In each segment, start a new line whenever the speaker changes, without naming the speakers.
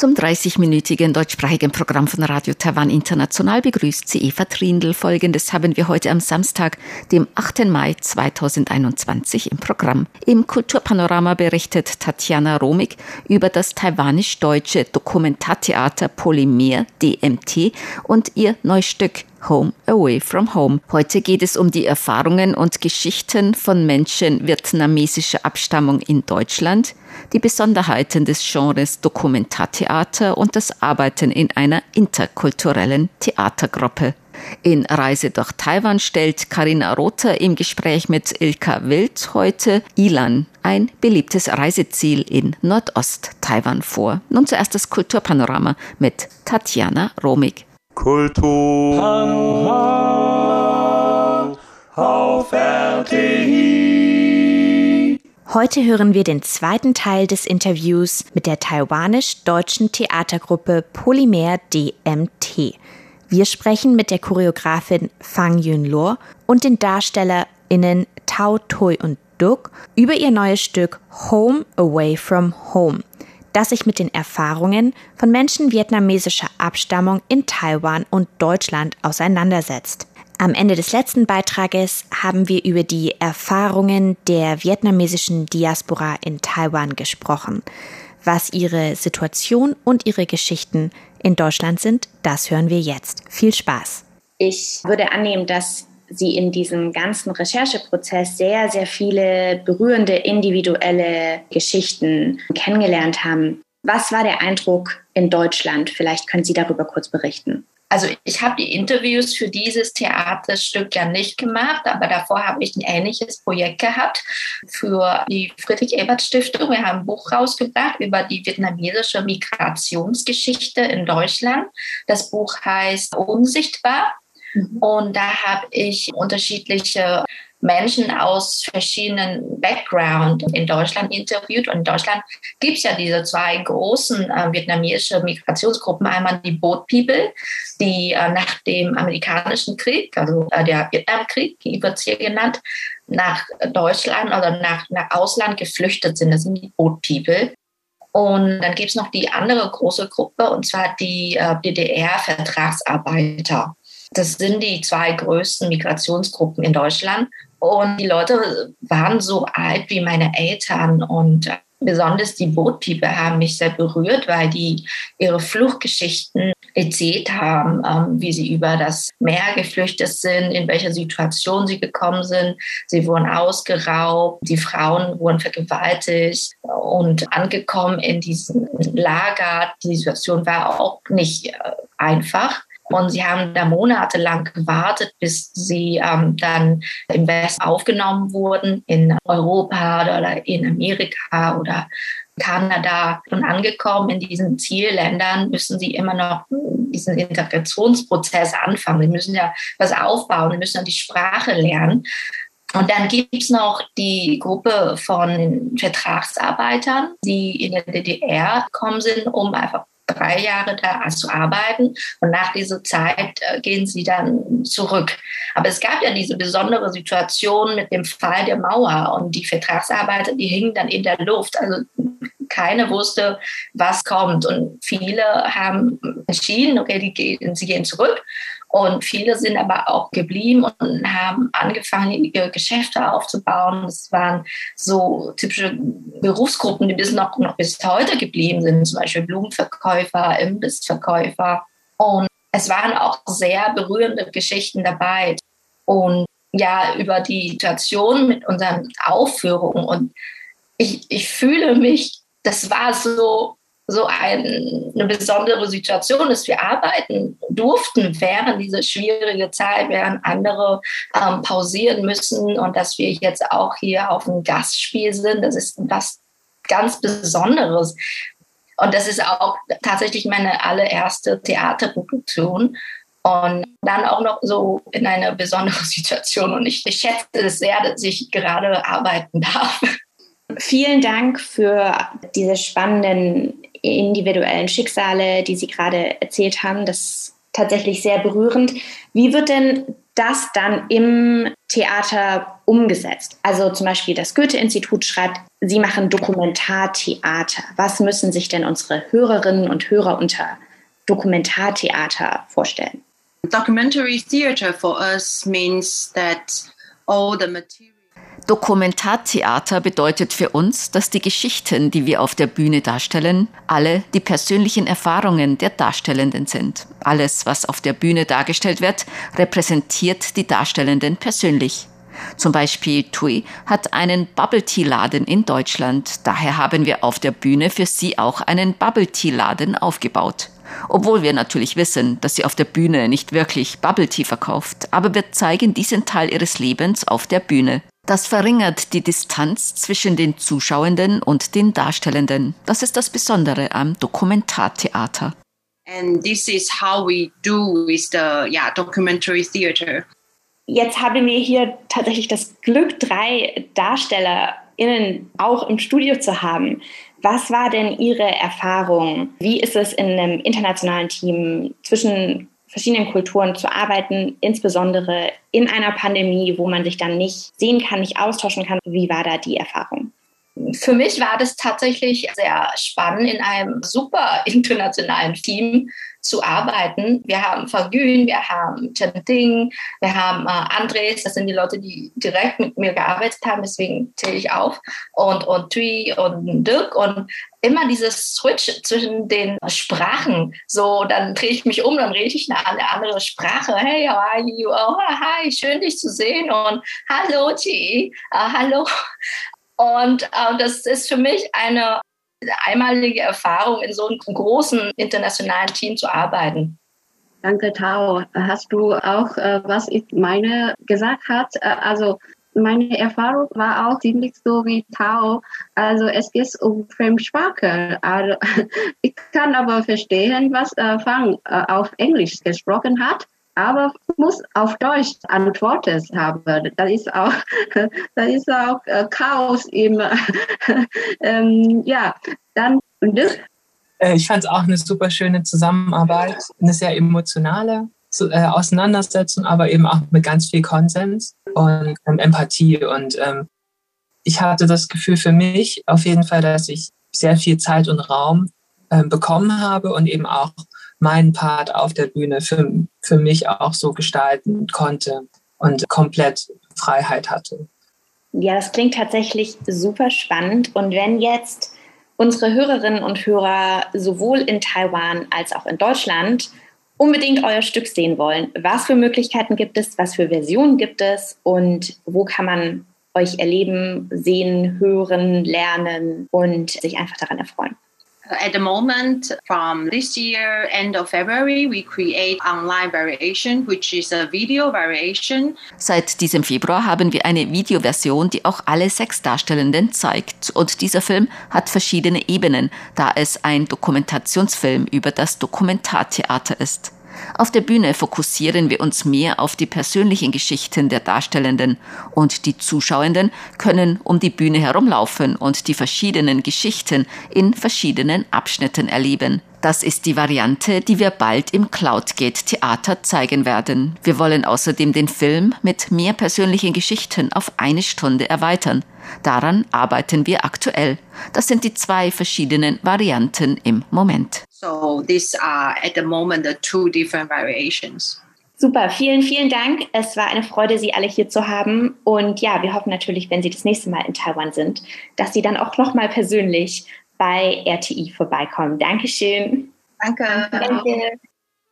Zum 30-minütigen deutschsprachigen Programm von Radio Taiwan International begrüßt sie Eva Trindl. Folgendes haben wir heute am Samstag, dem 8. Mai 2021 im Programm. Im Kulturpanorama berichtet Tatjana Romig über das taiwanisch-deutsche Dokumentartheater Polymer DMT und ihr Neustück Home Away from Home. Heute geht es um die Erfahrungen und Geschichten von Menschen vietnamesischer Abstammung in Deutschland, die Besonderheiten des Genres Dokumentartheater und das Arbeiten in einer interkulturellen Theatergruppe. In Reise durch Taiwan stellt Karina Rother im Gespräch mit Ilka Wild heute Ilan, ein beliebtes Reiseziel in Nordost-Taiwan vor. Nun zuerst das Kulturpanorama mit Tatjana Romig.
Kultur auf RTI.
Heute hören wir den zweiten Teil des Interviews mit der taiwanisch-deutschen Theatergruppe Polymer DMT. Wir sprechen mit der Choreografin Fang Yun Luo und den DarstellerInnen Tao Toi und Duk über ihr neues Stück Home Away from Home das sich mit den Erfahrungen von Menschen vietnamesischer Abstammung in Taiwan und Deutschland auseinandersetzt. Am Ende des letzten Beitrages haben wir über die Erfahrungen der vietnamesischen Diaspora in Taiwan gesprochen. Was ihre Situation und ihre Geschichten in Deutschland sind, das hören wir jetzt. Viel Spaß!
Ich würde annehmen, dass Sie in diesem ganzen Rechercheprozess sehr, sehr viele berührende individuelle Geschichten kennengelernt haben. Was war der Eindruck in Deutschland? Vielleicht können Sie darüber kurz berichten.
Also ich habe die Interviews für dieses Theaterstück ja nicht gemacht, aber davor habe ich ein ähnliches Projekt gehabt für die Friedrich-Ebert-Stiftung. Wir haben ein Buch rausgebracht über die vietnamesische Migrationsgeschichte in Deutschland. Das Buch heißt Unsichtbar Mhm. Und da habe ich unterschiedliche Menschen aus verschiedenen Background in Deutschland interviewt. Und in Deutschland gibt es ja diese zwei großen äh, vietnamesische Migrationsgruppen. Einmal die Boat People, die äh, nach dem amerikanischen Krieg, also äh, der Vietnamkrieg, wird es hier genannt, nach Deutschland oder nach, nach Ausland geflüchtet sind. Das sind die Boat People. Und dann gibt es noch die andere große Gruppe, und zwar die äh, DDR-Vertragsarbeiter. Das sind die zwei größten Migrationsgruppen in Deutschland. Und die Leute waren so alt wie meine Eltern und besonders die Bootpieper haben mich sehr berührt, weil die ihre Fluchtgeschichten erzählt haben, ähm, wie sie über das Meer geflüchtet sind, in welcher Situation sie gekommen sind. Sie wurden ausgeraubt, die Frauen wurden vergewaltigt und angekommen in diesem Lager. Die Situation war auch nicht äh, einfach. Und sie haben da monatelang gewartet, bis sie ähm, dann im Westen aufgenommen wurden, in Europa oder in Amerika oder Kanada. Und angekommen in diesen Zielländern müssen sie immer noch diesen Integrationsprozess anfangen. Sie müssen ja was aufbauen, sie müssen ja die Sprache lernen. Und dann gibt es noch die Gruppe von Vertragsarbeitern, die in der DDR gekommen sind, um einfach drei Jahre da zu arbeiten und nach dieser Zeit äh, gehen sie dann zurück. Aber es gab ja diese besondere Situation mit dem Fall der Mauer und die Vertragsarbeiter, die hingen dann in der Luft. Also keiner wusste, was kommt. Und viele haben entschieden, okay, die gehen, sie gehen zurück. Und viele sind aber auch geblieben und haben angefangen, ihre Geschäfte aufzubauen. Das waren so typische Berufsgruppen, die bis noch, noch bis heute geblieben sind, zum Beispiel Blumenverkäufer, Imbissverkäufer. Und es waren auch sehr berührende Geschichten dabei. Und ja, über die Situation mit unseren Aufführungen. Und ich, ich fühle mich, das war so so ein, eine besondere Situation, dass wir arbeiten durften während dieser schwierigen Zeit, während andere ähm, pausieren müssen und dass wir jetzt auch hier auf einem Gastspiel sind. Das ist was ganz Besonderes. Und das ist auch tatsächlich meine allererste Theaterproduktion. Und dann auch noch so in einer besonderen Situation. Und ich, ich schätze es sehr, dass ich gerade arbeiten darf.
Vielen Dank für diese spannenden individuellen Schicksale, die Sie gerade erzählt haben. Das tatsächlich sehr berührend. Wie wird denn das dann im Theater umgesetzt? Also zum Beispiel das Goethe-Institut schreibt, Sie machen Dokumentartheater. Was müssen sich denn unsere Hörerinnen und Hörer unter Dokumentartheater vorstellen?
Documentary theater for us means that all the material
Dokumentartheater bedeutet für uns, dass die Geschichten, die wir auf der Bühne darstellen, alle die persönlichen Erfahrungen der Darstellenden sind. Alles, was auf der Bühne dargestellt wird, repräsentiert die Darstellenden persönlich. Zum Beispiel TUI hat einen Bubble Tea Laden in Deutschland. Daher haben wir auf der Bühne für sie auch einen Bubble Tea Laden aufgebaut. Obwohl wir natürlich wissen, dass sie auf der Bühne nicht wirklich Bubble Tea verkauft, aber wir zeigen diesen Teil ihres Lebens auf der Bühne. Das verringert die Distanz zwischen den Zuschauenden und den Darstellenden. Das ist das Besondere am Dokumentartheater.
And this is how we do with the yeah, documentary theater.
Jetzt haben wir hier tatsächlich das Glück, drei DarstellerInnen auch im Studio zu haben. Was war denn Ihre Erfahrung? Wie ist es in einem internationalen Team zwischen verschiedenen Kulturen zu arbeiten, insbesondere in einer Pandemie, wo man sich dann nicht sehen kann, nicht austauschen kann. Wie war da die Erfahrung?
Für mich war das tatsächlich sehr spannend, in einem super internationalen Team zu arbeiten. Wir haben Fagün, wir haben Chen Ding, wir haben äh, Andres, das sind die Leute, die direkt mit mir gearbeitet haben, deswegen zähle ich auf, und, und Tui und Dirk und immer dieses Switch zwischen den Sprachen. So, dann drehe ich mich um, dann rede ich eine, andere Sprache. Hey, how are you? Oh, hi, schön dich zu sehen und hallo, Chi, uh, hallo. Und uh, das ist für mich eine einmalige Erfahrung, in so einem großen internationalen Team zu arbeiten.
Danke, Tao. Hast du auch, äh, was ich meine, gesagt hat? Äh, also meine Erfahrung war auch ziemlich so wie Tao. Also es geht um Fremdsprache. Also, ich kann aber verstehen, was äh, Fang auf Englisch gesprochen hat aber muss auf Deutsch antworten haben. Das ist auch, das ist auch äh, Chaos im, ähm, ja, dann,
äh, Ich fand es auch eine super schöne Zusammenarbeit, eine sehr emotionale äh, Auseinandersetzung, aber eben auch mit ganz viel Konsens und ähm, Empathie. Und ähm, ich hatte das Gefühl für mich auf jeden Fall, dass ich sehr viel Zeit und Raum äh, bekommen habe und eben auch meinen Part auf der Bühne für, für mich auch so gestalten konnte und komplett Freiheit hatte.
Ja, das klingt tatsächlich super spannend. Und wenn jetzt unsere Hörerinnen und Hörer sowohl in Taiwan als auch in Deutschland unbedingt euer Stück sehen wollen, was für Möglichkeiten gibt es, was für Versionen gibt es und wo kann man euch erleben, sehen, hören, lernen und sich einfach daran erfreuen?
At the moment, from this year, end of February, we create online variation, which is a video variation.
Seit diesem Februar haben wir eine Videoversion, die auch alle sechs Darstellenden zeigt. Und dieser Film hat verschiedene Ebenen, da es ein Dokumentationsfilm über das Dokumentartheater ist. Auf der Bühne fokussieren wir uns mehr auf die persönlichen Geschichten der Darstellenden und die Zuschauenden können um die Bühne herumlaufen und die verschiedenen Geschichten in verschiedenen Abschnitten erleben. Das ist die Variante, die wir bald im Cloudgate Theater zeigen werden. Wir wollen außerdem den Film mit mehr persönlichen Geschichten auf eine Stunde erweitern. Daran arbeiten wir aktuell. Das sind die zwei verschiedenen Varianten im Moment.
So these are at the moment the two different variations.
Super, vielen, vielen Dank. Es war eine Freude, Sie alle hier zu haben. Und ja, wir hoffen natürlich, wenn Sie das nächste Mal in Taiwan sind, dass Sie dann auch nochmal persönlich bei RTI vorbeikommen. Dankeschön.
Danke.
Danke.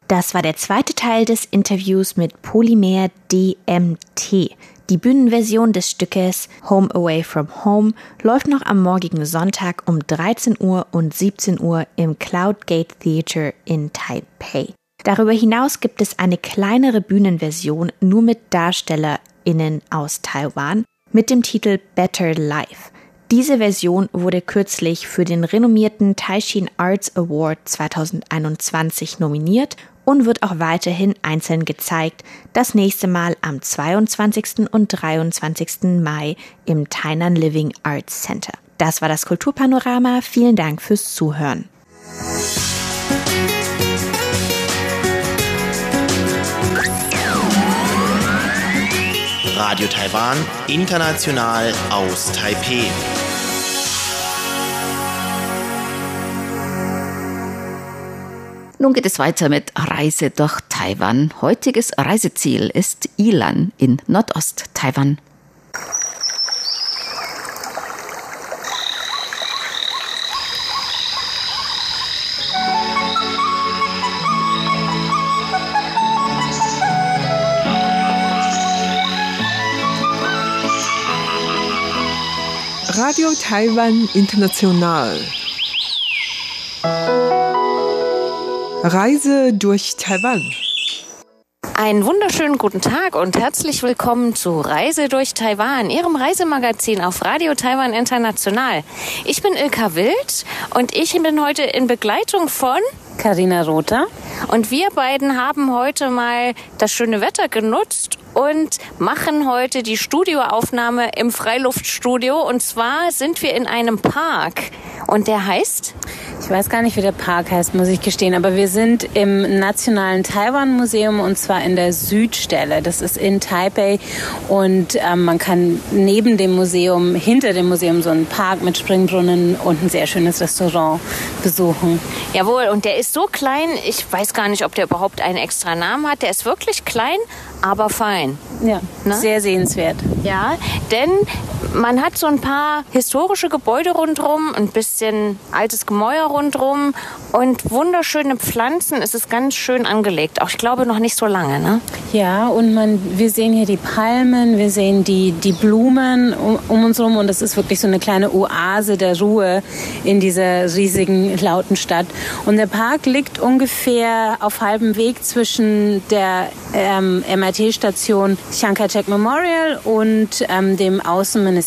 Das war der zweite Teil des Interviews mit Polymer DMT. Die Bühnenversion des Stückes Home Away from Home läuft noch am morgigen Sonntag um 13 Uhr und 17 Uhr im Cloudgate Theater in Taipei. Darüber hinaus gibt es eine kleinere Bühnenversion nur mit DarstellerInnen aus Taiwan mit dem Titel Better Life. Diese Version wurde kürzlich für den renommierten Taishin Arts Award 2021 nominiert und wird auch weiterhin einzeln gezeigt, das nächste Mal am 22. und 23. Mai im Tainan Living Arts Center. Das war das Kulturpanorama. Vielen Dank fürs Zuhören.
Radio Taiwan, international aus Taipei.
Nun geht es weiter mit Reise durch Taiwan. Heutiges Reiseziel ist Ilan in Nordost-Taiwan.
Radio Taiwan International. Reise durch Taiwan.
Einen wunderschönen guten Tag und herzlich willkommen zu Reise durch Taiwan, Ihrem Reisemagazin auf Radio Taiwan International. Ich bin Ilka Wild und ich bin heute in Begleitung von
Karina Rother.
Und wir beiden haben heute mal das schöne Wetter genutzt und machen heute die Studioaufnahme im Freiluftstudio. Und zwar sind wir in einem Park. Und der heißt?
Ich weiß gar nicht, wie der Park heißt, muss ich gestehen. Aber wir sind im Nationalen Taiwan Museum und zwar in der Südstelle. Das ist in Taipei. Und ähm, man kann neben dem Museum, hinter dem Museum, so einen Park mit Springbrunnen und ein sehr schönes Restaurant besuchen.
Jawohl, und der ist so klein, ich weiß gar nicht, ob der überhaupt einen extra Namen hat. Der ist wirklich klein, aber fein.
Ja, ne? sehr sehenswert.
Ja, denn man hat so ein paar historische Gebäude rundherum, ein bisschen altes Gemäuer rundherum und wunderschöne Pflanzen. Es ist ganz schön angelegt. Auch ich glaube noch nicht so lange, ne?
Ja, und man, wir sehen hier die Palmen, wir sehen die, die Blumen um, um uns herum und es ist wirklich so eine kleine Oase der Ruhe in dieser riesigen, lauten Stadt. Und der Park liegt ungefähr auf halbem Weg zwischen der ähm, MIT-Station Chiang Kai-shek Memorial und ähm, dem Außenministerium.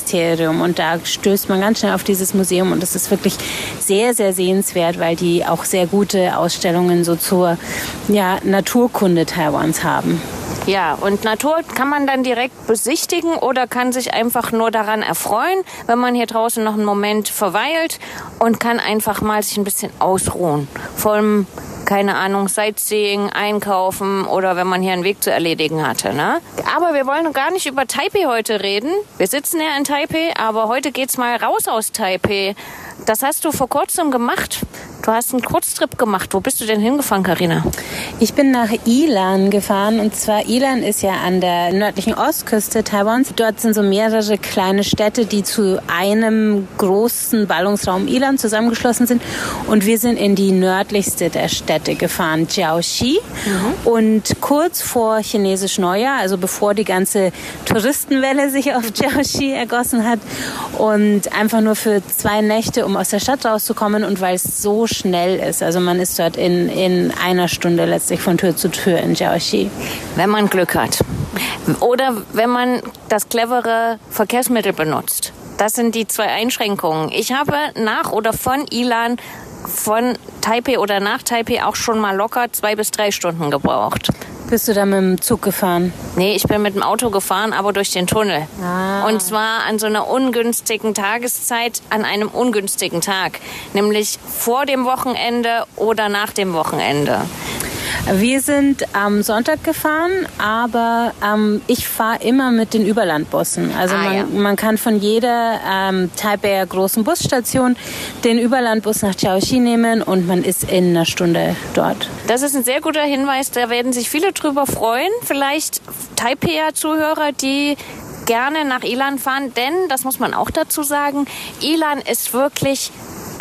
Und da stößt man ganz schnell auf dieses Museum und das ist wirklich sehr, sehr sehenswert, weil die auch sehr gute Ausstellungen so zur ja, Naturkunde Taiwans haben.
Ja, und Natur kann man dann direkt besichtigen oder kann sich einfach nur daran erfreuen, wenn man hier draußen noch einen Moment verweilt und kann einfach mal sich ein bisschen ausruhen. Vom keine Ahnung, Sightseeing, einkaufen oder wenn man hier einen Weg zu erledigen hatte. Ne? Aber wir wollen gar nicht über Taipei heute reden. Wir sitzen ja in Taipei, aber heute geht's mal raus aus Taipei. Das hast du vor kurzem gemacht. Du hast einen Kurztrip gemacht. Wo bist du denn hingefahren, Karina?
Ich bin nach Ilan gefahren und zwar Ilan ist ja an der nördlichen Ostküste Taiwans. Dort sind so mehrere kleine Städte, die zu einem großen Ballungsraum Ilan zusammengeschlossen sind und wir sind in die nördlichste der Städte gefahren, Jiaoxi. Mhm. Und kurz vor chinesisch Neujahr, also bevor die ganze Touristenwelle sich auf Jiaoxi ergossen hat und einfach nur für zwei Nächte, um aus der Stadt rauszukommen und weil es so schnell ist. Also man ist dort in, in einer Stunde letztlich von Tür zu Tür in Jiaoxi.
Wenn man Glück hat. Oder wenn man das clevere Verkehrsmittel benutzt. Das sind die zwei Einschränkungen. Ich habe nach oder von Ilan von Taipei oder nach Taipei auch schon mal locker zwei bis drei Stunden gebraucht.
Bist du da mit dem Zug gefahren?
Nee, ich bin mit dem Auto gefahren, aber durch den Tunnel.
Ah.
Und zwar an so einer ungünstigen Tageszeit, an einem ungünstigen Tag. Nämlich vor dem Wochenende oder nach dem Wochenende.
Wir sind am Sonntag gefahren, aber ähm, ich fahre immer mit den Überlandbussen. Also
Ah,
man,
ja.
man kann von jeder ähm, Taipei großen Busstation den Überlandbus nach Jiaoxi nehmen und man ist in einer Stunde dort.
Das ist ein sehr guter Hinweis, da werden sich viele drüber freuen. Vielleicht Taipei-Zuhörer, die gerne nach Ilan fahren, denn, das muss man auch dazu sagen, Ilan ist wirklich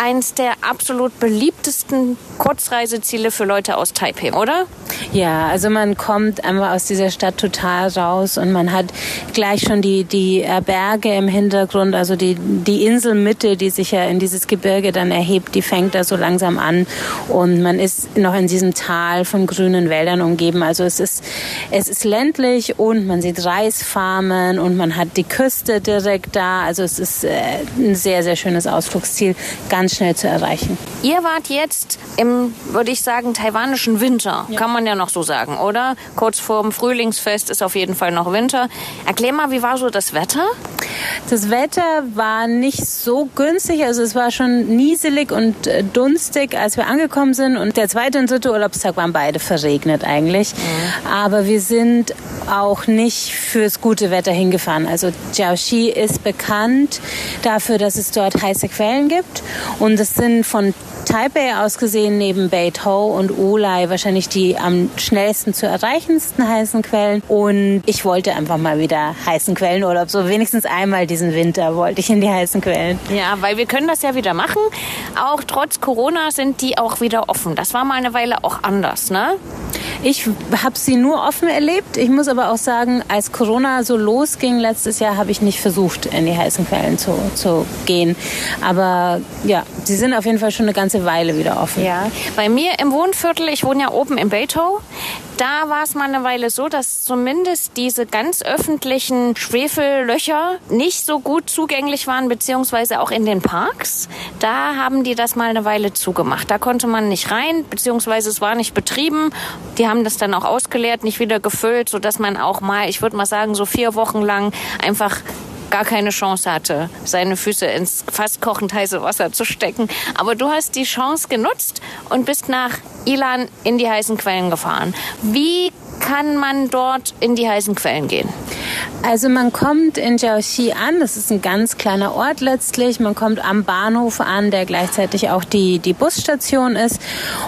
eins der absolut beliebtesten Kurzreiseziele für Leute aus Taipei, oder?
Ja, also man kommt einfach aus dieser Stadt total raus und man hat gleich schon die, die äh, Berge im Hintergrund, also die, die Inselmitte, die sich ja in dieses Gebirge dann erhebt, die fängt da so langsam an und man ist noch in diesem Tal von grünen Wäldern umgeben. Also es ist, es ist ländlich und man sieht Reisfarmen und man hat die Küste direkt da. Also es ist äh, ein sehr, sehr schönes Ausflugsziel, ganz schnell zu erreichen.
Ihr wart jetzt im, würde ich sagen, taiwanischen Winter. Kann man ja noch so sagen, oder? Kurz vor dem Frühlingsfest ist auf jeden Fall noch Winter. Erklär mal, wie war so das Wetter?
Das Wetter war nicht so günstig, also es war schon nieselig und äh, dunstig, als wir angekommen sind. Und der zweite und dritte Urlaubstag waren beide verregnet eigentlich. Aber wir sind auch nicht fürs gute Wetter hingefahren. Also Jiaoxi ist bekannt dafür, dass es dort heiße Quellen gibt. Und es sind von Taipei aus gesehen neben Beitou und Ulai wahrscheinlich die am schnellsten zu erreichendsten heißen Quellen. Und ich wollte einfach mal wieder heißen Quellenurlaub. So wenigstens einmal diesen Winter wollte ich in die heißen Quellen.
Ja, weil wir können das ja wieder machen. Auch trotz Corona sind die auch wieder offen. Das war mal eine Weile auch anders, ne?
Ich habe sie nur offen erlebt. Ich muss aber auch sagen, als Corona so losging letztes Jahr, habe ich nicht versucht, in die heißen Quellen zu, zu gehen. Aber ja, sie sind auf jeden Fall schon eine ganze Weile wieder offen.
Ja, bei mir im Wohnviertel, ich wohne ja oben in Beitow, da war es mal eine Weile so, dass zumindest diese ganz öffentlichen Schwefellöcher nicht so gut zugänglich waren, beziehungsweise auch in den Parks. Da haben die das mal eine Weile zugemacht. Da konnte man nicht rein, beziehungsweise es war nicht betrieben. Die haben das dann auch ausgeleert, nicht wieder gefüllt, sodass man auch mal, ich würde mal sagen, so vier Wochen lang einfach gar keine Chance hatte, seine Füße ins fast kochend heiße Wasser zu stecken. Aber du hast die Chance genutzt und bist nach Ilan in die heißen Quellen gefahren. Wie kann man dort in die heißen Quellen gehen?
Also man kommt in Jiaoxi an, das ist ein ganz kleiner Ort letztlich. Man kommt am Bahnhof an, der gleichzeitig auch die, die Busstation ist.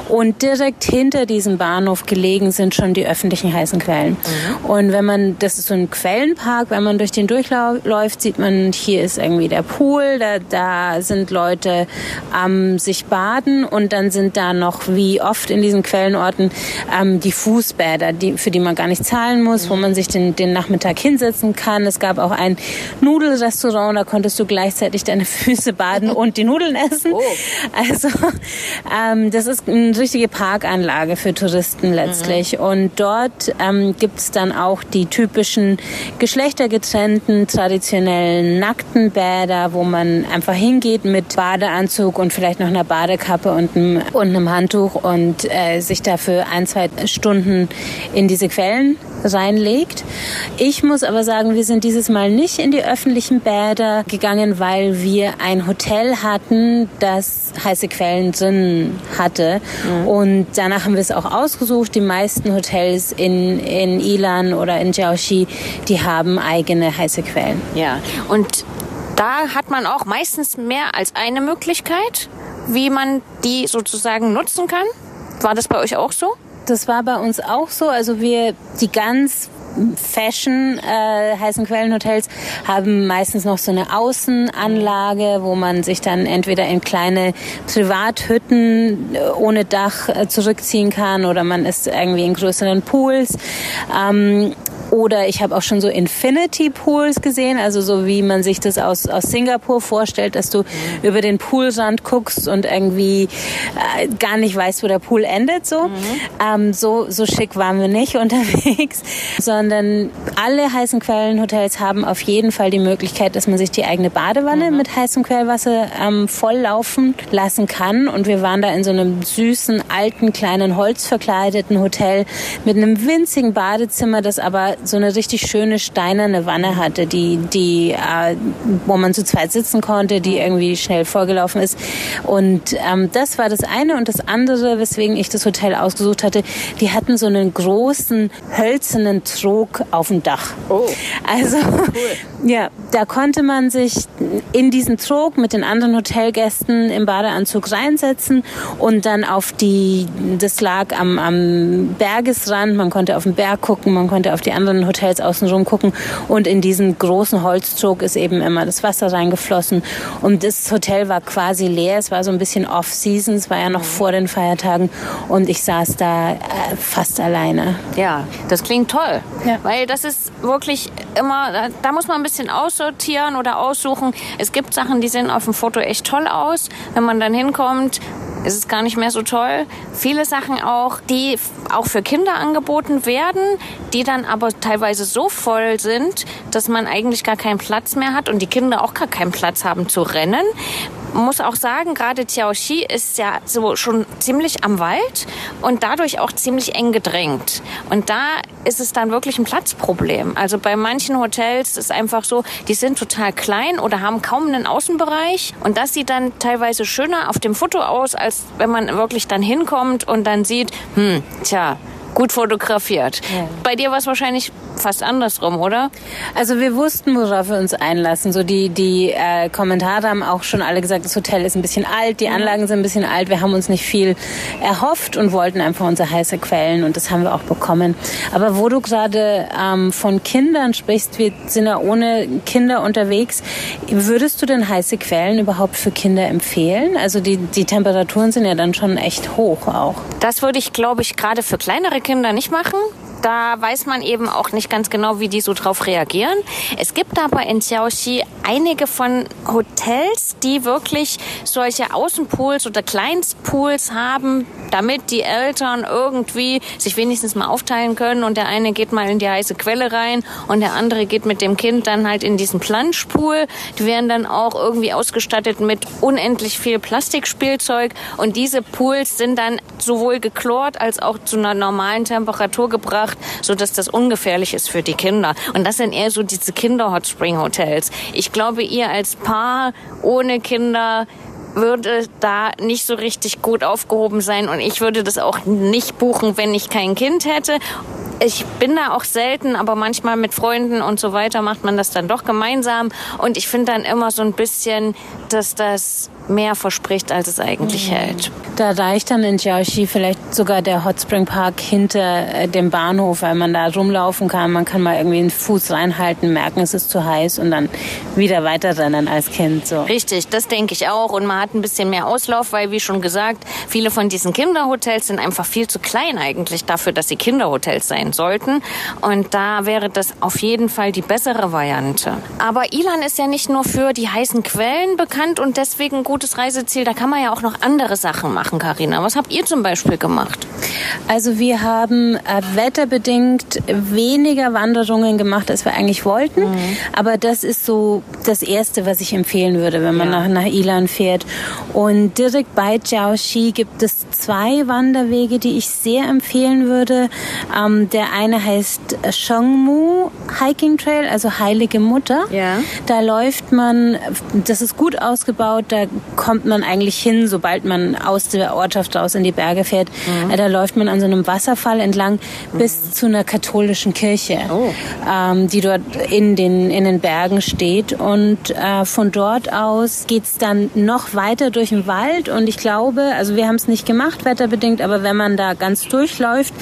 Und direkt hinter diesem Bahnhof gelegen sind schon die öffentlichen heißen Quellen. Mhm. Und wenn man, das ist so ein Quellenpark, wenn man durch den durchläuft, sieht man, hier ist irgendwie der Pool, da, da sind Leute am ähm, sich baden und dann sind da noch, wie oft in diesen Quellenorten, ähm, die Fußbäder, die, für die man gar nicht zahlen muss, mhm. wo man sich den, den Nachmittag hinsetzt essen kann. Es gab auch ein Nudelrestaurant, da konntest du gleichzeitig deine Füße baden und die Nudeln essen. Oh. Also ähm, das ist eine richtige Parkanlage für Touristen letztlich. Mhm. Und dort ähm, gibt es dann auch die typischen geschlechtergetrennten, traditionellen nackten Bäder, wo man einfach hingeht mit Badeanzug und vielleicht noch einer Badekappe und einem, und einem Handtuch und äh, sich dafür ein, zwei Stunden in diese Quellen reinlegt. Ich muss aber sagen, wir sind dieses Mal nicht in die öffentlichen Bäder gegangen, weil wir ein Hotel hatten, das heiße Quellen drin hatte. Mhm. Und danach haben wir es auch ausgesucht. Die meisten Hotels in, in Ilan oder in Jiaoxi, die haben eigene heiße Quellen.
Ja, und da hat man auch meistens mehr als eine Möglichkeit, wie man die sozusagen nutzen kann. War das bei euch auch so?
Das war bei uns auch so. Also wir, die ganz Fashion äh, heißen Quellenhotels haben meistens noch so eine Außenanlage, wo man sich dann entweder in kleine Privathütten äh, ohne Dach äh, zurückziehen kann oder man ist irgendwie in größeren Pools. Ähm, oder ich habe auch schon so Infinity Pools gesehen, also so wie man sich das aus, aus Singapur vorstellt, dass du über den Poolrand guckst und irgendwie äh, gar nicht weißt, wo der Pool endet. So, mhm. ähm, so, so schick waren wir nicht unterwegs, sondern alle heißen Quellenhotels haben auf jeden Fall die Möglichkeit, dass man sich die eigene Badewanne mhm. mit heißem Quellwasser ähm, volllaufen lassen kann. Und wir waren da in so einem süßen, alten, kleinen, holzverkleideten Hotel mit einem winzigen Badezimmer, das aber so eine richtig schöne steinerne Wanne hatte, die, die, äh, wo man zu zweit sitzen konnte, die irgendwie schnell vorgelaufen ist. Und ähm, das war das eine. Und das andere, weswegen ich das Hotel ausgesucht hatte, die hatten so einen großen hölzernen Trog auf dem Dach. Oh. Also, cool. ja, da konnte man sich in diesen Trog mit den anderen Hotelgästen im Badeanzug reinsetzen und dann auf die, das lag am, am Bergesrand, man konnte auf den Berg gucken, man konnte auf die anderen anderen Hotels außenrum gucken. Und in diesen großen Holzzug ist eben immer das Wasser reingeflossen. Und das Hotel war quasi leer. Es war so ein bisschen off-season. Es war ja noch vor den Feiertagen. Und ich saß da äh, fast alleine.
Ja, das klingt toll. Ja. Weil das ist wirklich immer, da, da muss man ein bisschen aussortieren oder aussuchen. Es gibt Sachen, die sehen auf dem Foto echt toll aus. Wenn man dann hinkommt, ist es gar nicht mehr so toll. Viele Sachen auch, die auch für Kinder angeboten werden, die dann aber teilweise so voll sind, dass man eigentlich gar keinen Platz mehr hat und die Kinder auch gar keinen Platz haben zu rennen muss auch sagen, gerade Tiaoxi ist ja so schon ziemlich am Wald und dadurch auch ziemlich eng gedrängt. Und da ist es dann wirklich ein Platzproblem. Also bei manchen Hotels ist einfach so, die sind total klein oder haben kaum einen Außenbereich und das sieht dann teilweise schöner auf dem Foto aus, als wenn man wirklich dann hinkommt und dann sieht, hm, tja, gut fotografiert. Ja. Bei dir war es wahrscheinlich fast andersrum, oder?
Also wir wussten, worauf wir uns einlassen. So die, die äh, Kommentare haben auch schon alle gesagt, das Hotel ist ein bisschen alt, die Anlagen sind ein bisschen alt. Wir haben uns nicht viel erhofft und wollten einfach unsere heiße Quellen und das haben wir auch bekommen. Aber wo du gerade ähm, von Kindern sprichst, wir sind ja ohne Kinder unterwegs. Würdest du denn heiße Quellen überhaupt für Kinder empfehlen? Also die, die Temperaturen sind ja dann schon echt hoch auch.
Das würde ich, glaube ich, gerade für kleinere Kinder nicht machen. Da weiß man eben auch nicht ganz genau, wie die so drauf reagieren. Es gibt aber in Xiaoxi einige von Hotels, die wirklich solche Außenpools oder Kleinstpools haben, damit die Eltern irgendwie sich wenigstens mal aufteilen können und der eine geht mal in die heiße Quelle rein und der andere geht mit dem Kind dann halt in diesen Planschpool. Die werden dann auch irgendwie ausgestattet mit unendlich viel Plastikspielzeug und diese Pools sind dann sowohl geklort als auch zu einer normalen Temperatur gebracht, so dass das ungefährlich ist für die Kinder. Und das sind eher so diese Kinder-Hotspring-Hotels. Ich glaube, ihr als Paar ohne Kinder würde da nicht so richtig gut aufgehoben sein und ich würde das auch nicht buchen, wenn ich kein Kind hätte. Ich bin da auch selten, aber manchmal mit Freunden und so weiter macht man das dann doch gemeinsam und ich finde dann immer so ein bisschen, dass das mehr verspricht, als es eigentlich mhm. hält.
Da reicht dann in Jiaoxi vielleicht sogar der Hot Spring Park hinter äh, dem Bahnhof, weil man da rumlaufen kann. Man kann mal irgendwie einen Fuß reinhalten, merken, es ist zu heiß und dann wieder weiterrennen als Kind. So.
Richtig, das denke ich auch. Und man hat ein bisschen mehr Auslauf, weil, wie schon gesagt, viele von diesen Kinderhotels sind einfach viel zu klein eigentlich dafür, dass sie Kinderhotels sein sollten. Und da wäre das auf jeden Fall die bessere Variante. Aber Ilan ist ja nicht nur für die heißen Quellen bekannt und deswegen gutes Reiseziel. Da kann man ja auch noch andere Sachen machen, Karina. Was habt ihr zum Beispiel gemacht?
Also wir haben äh, wetterbedingt weniger Wanderungen gemacht, als wir eigentlich wollten. Mhm. Aber das ist so das Erste, was ich empfehlen würde, wenn man ja. nach, nach Ilan fährt. Und direkt bei Jiaoxi gibt es zwei Wanderwege, die ich sehr empfehlen würde. Ähm, der eine heißt Shongmu Hiking Trail, also Heilige Mutter. Ja. Da läuft man, das ist gut ausgebaut, da kommt man eigentlich hin, sobald man aus der Ortschaft raus in die Berge fährt. Mhm. Äh, da läuft man an so einem Wasserfall entlang mhm. bis zu einer katholischen Kirche, oh. ähm, die dort in den, in den Bergen steht. Und äh, von dort aus geht's dann noch weiter durch den Wald. Und ich glaube, also wir haben es nicht gemacht, wetterbedingt, aber wenn man da ganz durchläuft,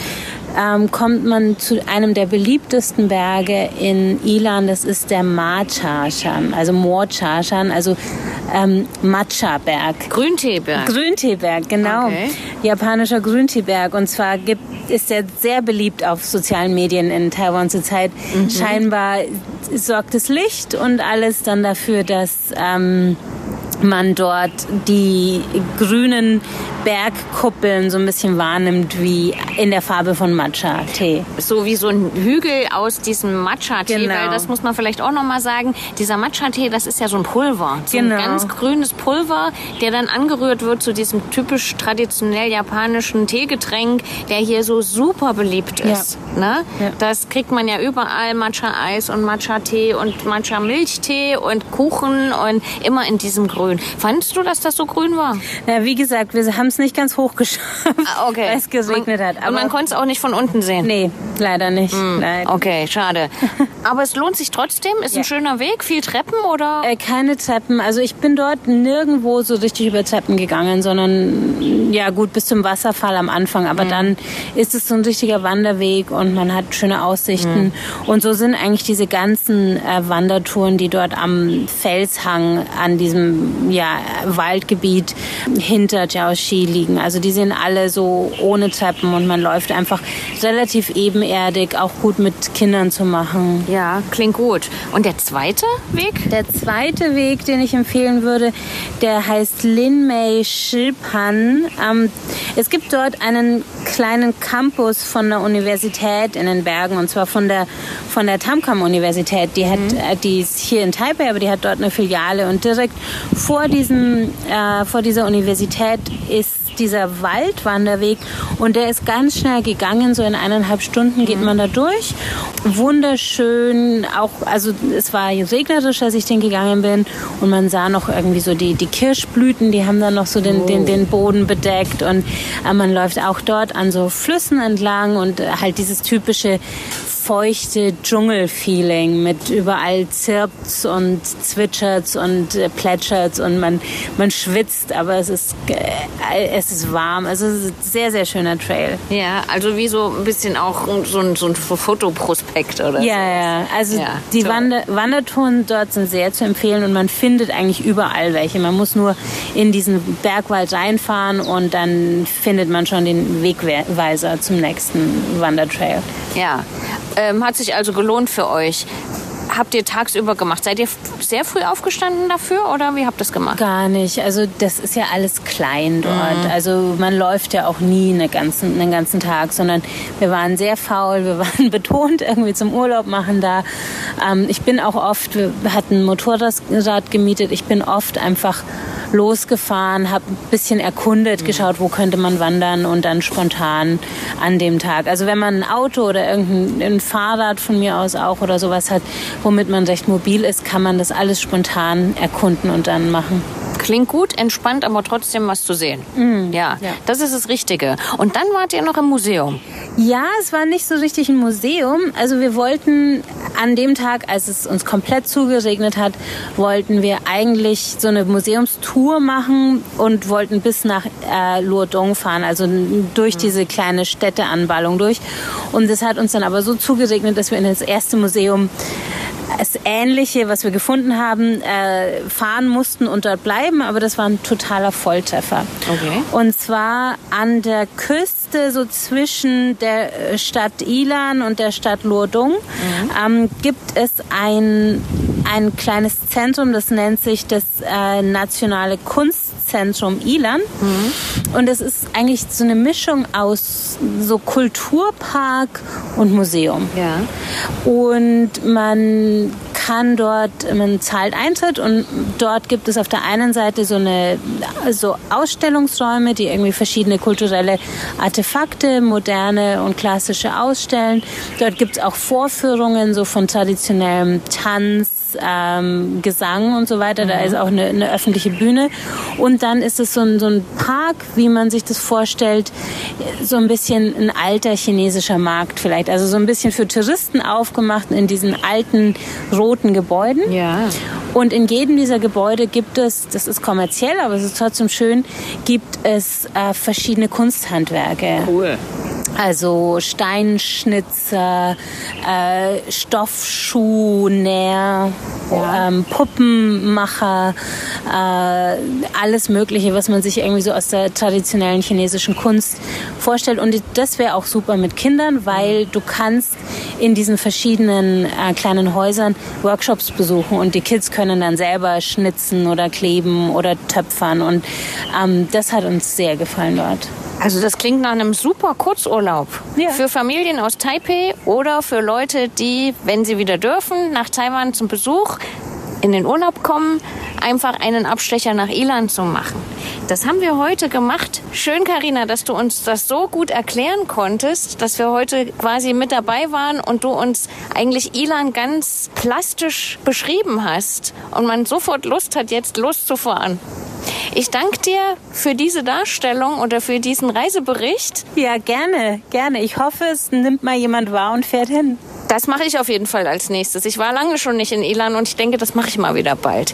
ähm, kommt man zu einem der beliebtesten Berge in Ilan. Das ist der Machashan, also Mochashan, also ähm, Matcha-Berg.
Grünteeberg.
Grünteeberg, genau. Okay. Japanischer Grünteeberg. Und zwar gibt, ist er sehr beliebt auf sozialen Medien in Taiwan zurzeit. Mhm. Scheinbar sorgt das Licht und alles dann dafür, dass ähm, man dort die grünen Bergkuppeln so ein bisschen wahrnimmt wie in der Farbe von Matcha-Tee.
So wie so ein Hügel aus diesem Matcha-Tee, genau. weil das muss man vielleicht auch nochmal sagen, dieser Matcha-Tee, das ist ja so ein Pulver, so genau. ein ganz grünes Pulver, der dann angerührt wird zu diesem typisch traditionell japanischen Teegetränk, der hier so super beliebt ist. Ja. Ne? Ja. Das kriegt man ja überall, Matcha-Eis und Matcha-Tee und Matcha-Milchtee und Kuchen und immer in diesem grün. Fandest du, dass das so grün war?
Na, wie gesagt, wir haben es nicht ganz hoch geschafft, ah, okay. weil es geregnet
man,
hat.
Aber und man konnte es auch nicht von unten sehen?
Nee, leider nicht. Mm, leider.
Okay, schade. aber es lohnt sich trotzdem? Ist ja. ein schöner Weg? Viel Treppen oder?
Äh, keine Treppen. Also ich bin dort nirgendwo so richtig über Treppen gegangen, sondern ja gut bis zum Wasserfall am Anfang. Aber mm. dann ist es so ein richtiger Wanderweg und man hat schöne Aussichten. Mm. Und so sind eigentlich diese ganzen äh, Wandertouren, die dort am Felshang an diesem ja, Waldgebiet hinter Jiaoxi liegen. Also die sind alle so ohne Treppen und man läuft einfach relativ ebenerdig, auch gut mit Kindern zu machen.
Ja, klingt gut. Und der zweite Weg?
Der zweite Weg, den ich empfehlen würde, der heißt Linmei Shilpan. Ähm, es gibt dort einen kleinen Campus von der Universität in den Bergen und zwar von der von der Tamkam Universität. Die hat, mhm. Äh, die ist hier in Taipei, aber die hat dort eine Filiale und direkt vor diesem, äh, vor dieser Universität ist dieser Waldwanderweg und der ist ganz schnell gegangen, so in eineinhalb Stunden geht man da durch. Wunderschön, auch, also es war regnerisch, als ich den gegangen bin und man sah noch irgendwie so die, die Kirschblüten, die haben dann noch so den, oh. den, den Boden bedeckt und äh, man läuft auch dort an so Flüssen entlang und äh, halt dieses typische feuchte Dschungelfeeling mit überall zirpt's und zwitschert's und äh, plätschert's und man, man schwitzt, aber es ist, äh, es ist warm. Also es ist ein sehr, sehr schöner Trail.
Ja, also wie so ein bisschen auch so ein, so ein Fotoprospekt oder
Ja, so. ja. Also ja, die Wander Wandertouren dort sind sehr zu empfehlen und man findet eigentlich überall welche. Man muss nur in diesen Bergwald reinfahren und dann findet man schon den Wegweiser zum nächsten Wandertrail.
Ja, ähm, hat sich also gelohnt für euch. Habt ihr tagsüber gemacht? Seid ihr sehr früh aufgestanden dafür oder wie habt ihr das gemacht?
Gar nicht. Also das ist ja alles klein dort. Mhm. Also man läuft ja auch nie einen ganzen, einen ganzen Tag, sondern wir waren sehr faul, wir waren betont irgendwie zum Urlaub machen da. Ähm, ich bin auch oft, wir hatten ein Motorrad gemietet, ich bin oft einfach losgefahren, habe ein bisschen erkundet, geschaut, wo könnte man wandern und dann spontan an dem Tag. Also wenn man ein Auto oder irgendein Fahrrad von mir aus auch oder sowas hat, womit man recht mobil ist, kann man das alles spontan erkunden und dann machen.
Klingt gut, entspannt, aber trotzdem was zu sehen. Mm, ja, ja, das ist das Richtige. Und dann wart ihr noch im Museum.
Ja, es war nicht so richtig ein Museum. Also wir wollten an dem Tag, als es uns komplett zugeregnet hat, wollten wir eigentlich so eine Museumstour machen und wollten bis nach äh, Lourdong fahren, also durch mhm. diese kleine Städteanballung durch. Und das hat uns dann aber so zugeregnet, dass wir in das erste Museum das Ähnliche, was wir gefunden haben, äh, fahren mussten und dort bleiben, aber das war ein totaler Volltreffer. Okay. Und zwar an der Küste, so zwischen der Stadt Ilan und der Stadt Lurdung, mhm. ähm, gibt es ein, ein kleines Zentrum, das nennt sich das äh, Nationale Kunstzentrum Ilan. Mhm. Und es ist eigentlich so eine Mischung aus so Kulturpark und Museum. Ja. Und man kann dort, man zahlt Eintritt und dort gibt es auf der einen Seite so eine so Ausstellungsräume, die irgendwie verschiedene kulturelle Artefakte, moderne und klassische ausstellen. Dort gibt es auch Vorführungen so von traditionellem Tanz, ähm, Gesang und so weiter. Mhm. Da ist auch eine, eine, öffentliche Bühne. Und dann ist es so ein, so ein Park, wie man sich das vorstellt, so ein bisschen ein alter chinesischer Markt vielleicht. Also so ein bisschen für Touristen aufgemacht in diesen alten roten Gebäuden. Ja. Und in jedem dieser Gebäude gibt es, das ist kommerziell, aber es ist trotzdem schön, gibt es äh, verschiedene Kunsthandwerke. Cool. Also Steinschnitzer, äh, Stoffschuhnäher, ja. ähm, Puppenmacher, äh, alles Mögliche, was man sich irgendwie so aus der traditionellen chinesischen Kunst vorstellt. Und das wäre auch super mit Kindern, weil du kannst in diesen verschiedenen äh, kleinen Häusern Workshops besuchen und die Kids können dann selber schnitzen oder kleben oder töpfern. Und ähm, das hat uns sehr gefallen dort.
Also das klingt nach einem super Kurzurlaub. Ja. Für Familien aus Taipei oder für Leute, die, wenn sie wieder dürfen, nach Taiwan zum Besuch in den Urlaub kommen, einfach einen Abstecher nach Ilan zu machen. Das haben wir heute gemacht. Schön, Karina, dass du uns das so gut erklären konntest, dass wir heute quasi mit dabei waren und du uns eigentlich Ilan ganz plastisch beschrieben hast und man sofort Lust hat, jetzt loszufahren. Ich danke dir für diese Darstellung oder für diesen Reisebericht.
Ja, gerne, gerne. Ich hoffe, es nimmt mal jemand wahr und fährt hin.
Das mache ich auf jeden Fall als nächstes. Ich war lange schon nicht in Ilan und ich denke, das mache ich mal wieder bald.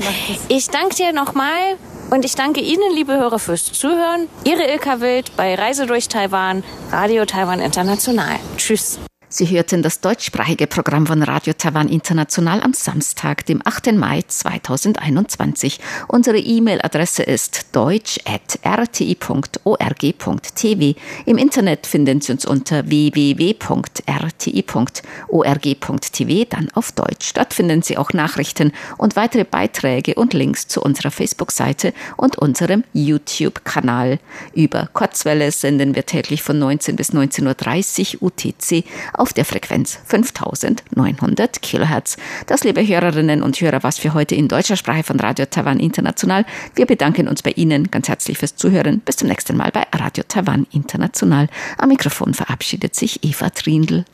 Ich danke dir nochmal und ich danke Ihnen, liebe Hörer, fürs Zuhören. Ihre Ilka Wild bei Reise durch Taiwan, Radio Taiwan International. Tschüss.
Sie hörten das deutschsprachige Programm von Radio Taiwan International am Samstag, dem 8. Mai 2021. Unsere E-Mail-Adresse ist deutsch.rti.org.tv. Im Internet finden Sie uns unter www.rti.org.tv, dann auf Deutsch. Dort finden Sie auch Nachrichten und weitere Beiträge und Links zu unserer Facebook-Seite und unserem YouTube-Kanal. Über Kurzwelle senden wir täglich von 19 bis 19.30 Uhr UTC auf auf der Frequenz 5900 Kilohertz. Das, liebe Hörerinnen und Hörer, was für heute in deutscher Sprache von Radio Taiwan International. Wir bedanken uns bei Ihnen ganz herzlich fürs Zuhören. Bis zum nächsten Mal bei Radio Taiwan International. Am Mikrofon verabschiedet sich Eva Trindl.